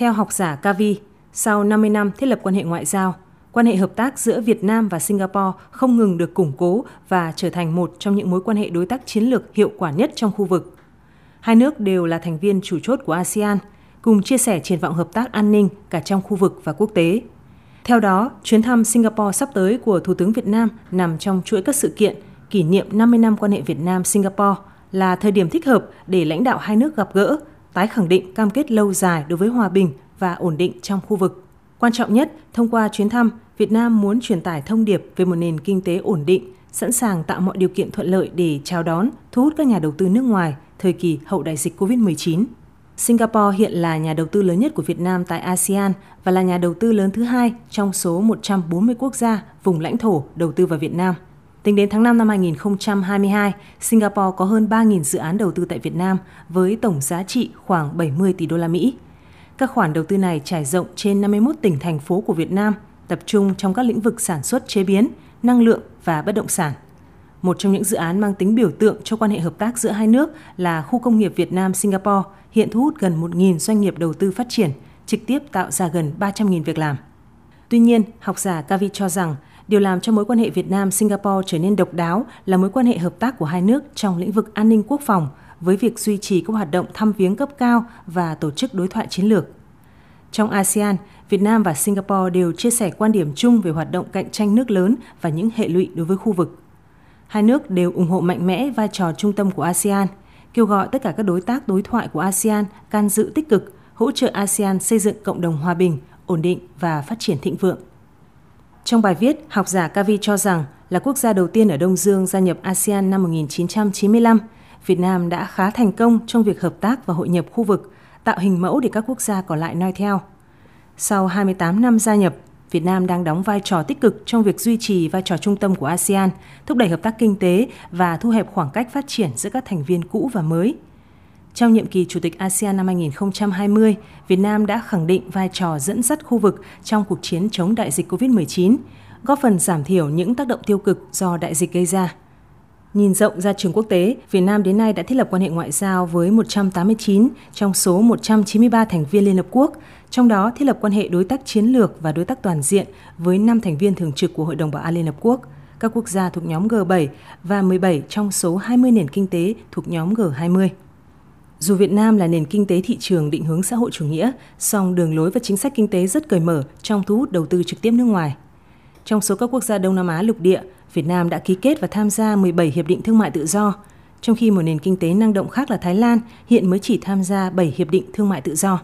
Theo học giả Kavi, sau 50 năm thiết lập quan hệ ngoại giao, quan hệ hợp tác giữa Việt Nam và Singapore không ngừng được củng cố và trở thành một trong những mối quan hệ đối tác chiến lược hiệu quả nhất trong khu vực. Hai nước đều là thành viên chủ chốt của ASEAN, cùng chia sẻ triển vọng hợp tác an ninh cả trong khu vực và quốc tế. Theo đó, chuyến thăm Singapore sắp tới của Thủ tướng Việt Nam nằm trong chuỗi các sự kiện kỷ niệm 50 năm quan hệ Việt Nam-Singapore là thời điểm thích hợp để lãnh đạo hai nước gặp gỡ, tái khẳng định cam kết lâu dài đối với hòa bình và ổn định trong khu vực. Quan trọng nhất, thông qua chuyến thăm, Việt Nam muốn truyền tải thông điệp về một nền kinh tế ổn định, sẵn sàng tạo mọi điều kiện thuận lợi để chào đón, thu hút các nhà đầu tư nước ngoài thời kỳ hậu đại dịch COVID-19. Singapore hiện là nhà đầu tư lớn nhất của Việt Nam tại ASEAN và là nhà đầu tư lớn thứ hai trong số 140 quốc gia vùng lãnh thổ đầu tư vào Việt Nam. Tính đến tháng 5 năm 2022, Singapore có hơn 3.000 dự án đầu tư tại Việt Nam với tổng giá trị khoảng 70 tỷ đô la Mỹ. Các khoản đầu tư này trải rộng trên 51 tỉnh thành phố của Việt Nam, tập trung trong các lĩnh vực sản xuất chế biến, năng lượng và bất động sản. Một trong những dự án mang tính biểu tượng cho quan hệ hợp tác giữa hai nước là khu công nghiệp Việt Nam Singapore, hiện thu hút gần 1.000 doanh nghiệp đầu tư phát triển, trực tiếp tạo ra gần 300.000 việc làm. Tuy nhiên, học giả Kavi cho rằng điều làm cho mối quan hệ Việt Nam Singapore trở nên độc đáo là mối quan hệ hợp tác của hai nước trong lĩnh vực an ninh quốc phòng với việc duy trì các hoạt động thăm viếng cấp cao và tổ chức đối thoại chiến lược. Trong ASEAN, Việt Nam và Singapore đều chia sẻ quan điểm chung về hoạt động cạnh tranh nước lớn và những hệ lụy đối với khu vực. Hai nước đều ủng hộ mạnh mẽ vai trò trung tâm của ASEAN, kêu gọi tất cả các đối tác đối thoại của ASEAN can dự tích cực, hỗ trợ ASEAN xây dựng cộng đồng hòa bình, ổn định và phát triển thịnh vượng. Trong bài viết, học giả Kavi cho rằng là quốc gia đầu tiên ở Đông Dương gia nhập ASEAN năm 1995, Việt Nam đã khá thành công trong việc hợp tác và hội nhập khu vực, tạo hình mẫu để các quốc gia còn lại noi theo. Sau 28 năm gia nhập, Việt Nam đang đóng vai trò tích cực trong việc duy trì vai trò trung tâm của ASEAN, thúc đẩy hợp tác kinh tế và thu hẹp khoảng cách phát triển giữa các thành viên cũ và mới. Trong nhiệm kỳ Chủ tịch ASEAN năm 2020, Việt Nam đã khẳng định vai trò dẫn dắt khu vực trong cuộc chiến chống đại dịch COVID-19, góp phần giảm thiểu những tác động tiêu cực do đại dịch gây ra. Nhìn rộng ra trường quốc tế, Việt Nam đến nay đã thiết lập quan hệ ngoại giao với 189 trong số 193 thành viên Liên Hợp Quốc, trong đó thiết lập quan hệ đối tác chiến lược và đối tác toàn diện với 5 thành viên thường trực của Hội đồng Bảo an Liên Hợp Quốc, các quốc gia thuộc nhóm G7 và 17 trong số 20 nền kinh tế thuộc nhóm G20. Dù Việt Nam là nền kinh tế thị trường định hướng xã hội chủ nghĩa, song đường lối và chính sách kinh tế rất cởi mở trong thu hút đầu tư trực tiếp nước ngoài. Trong số các quốc gia Đông Nam Á lục địa, Việt Nam đã ký kết và tham gia 17 hiệp định thương mại tự do, trong khi một nền kinh tế năng động khác là Thái Lan hiện mới chỉ tham gia 7 hiệp định thương mại tự do.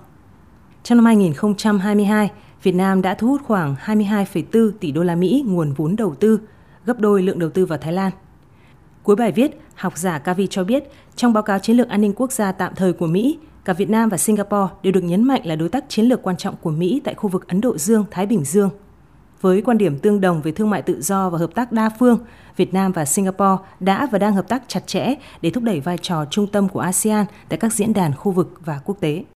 Trong năm 2022, Việt Nam đã thu hút khoảng 22,4 tỷ đô la Mỹ nguồn vốn đầu tư, gấp đôi lượng đầu tư vào Thái Lan. Cuối bài viết, học giả Kavi cho biết, trong báo cáo chiến lược an ninh quốc gia tạm thời của Mỹ, cả Việt Nam và Singapore đều được nhấn mạnh là đối tác chiến lược quan trọng của Mỹ tại khu vực Ấn Độ Dương-Thái Bình Dương – với quan điểm tương đồng về thương mại tự do và hợp tác đa phương, Việt Nam và Singapore đã và đang hợp tác chặt chẽ để thúc đẩy vai trò trung tâm của ASEAN tại các diễn đàn khu vực và quốc tế.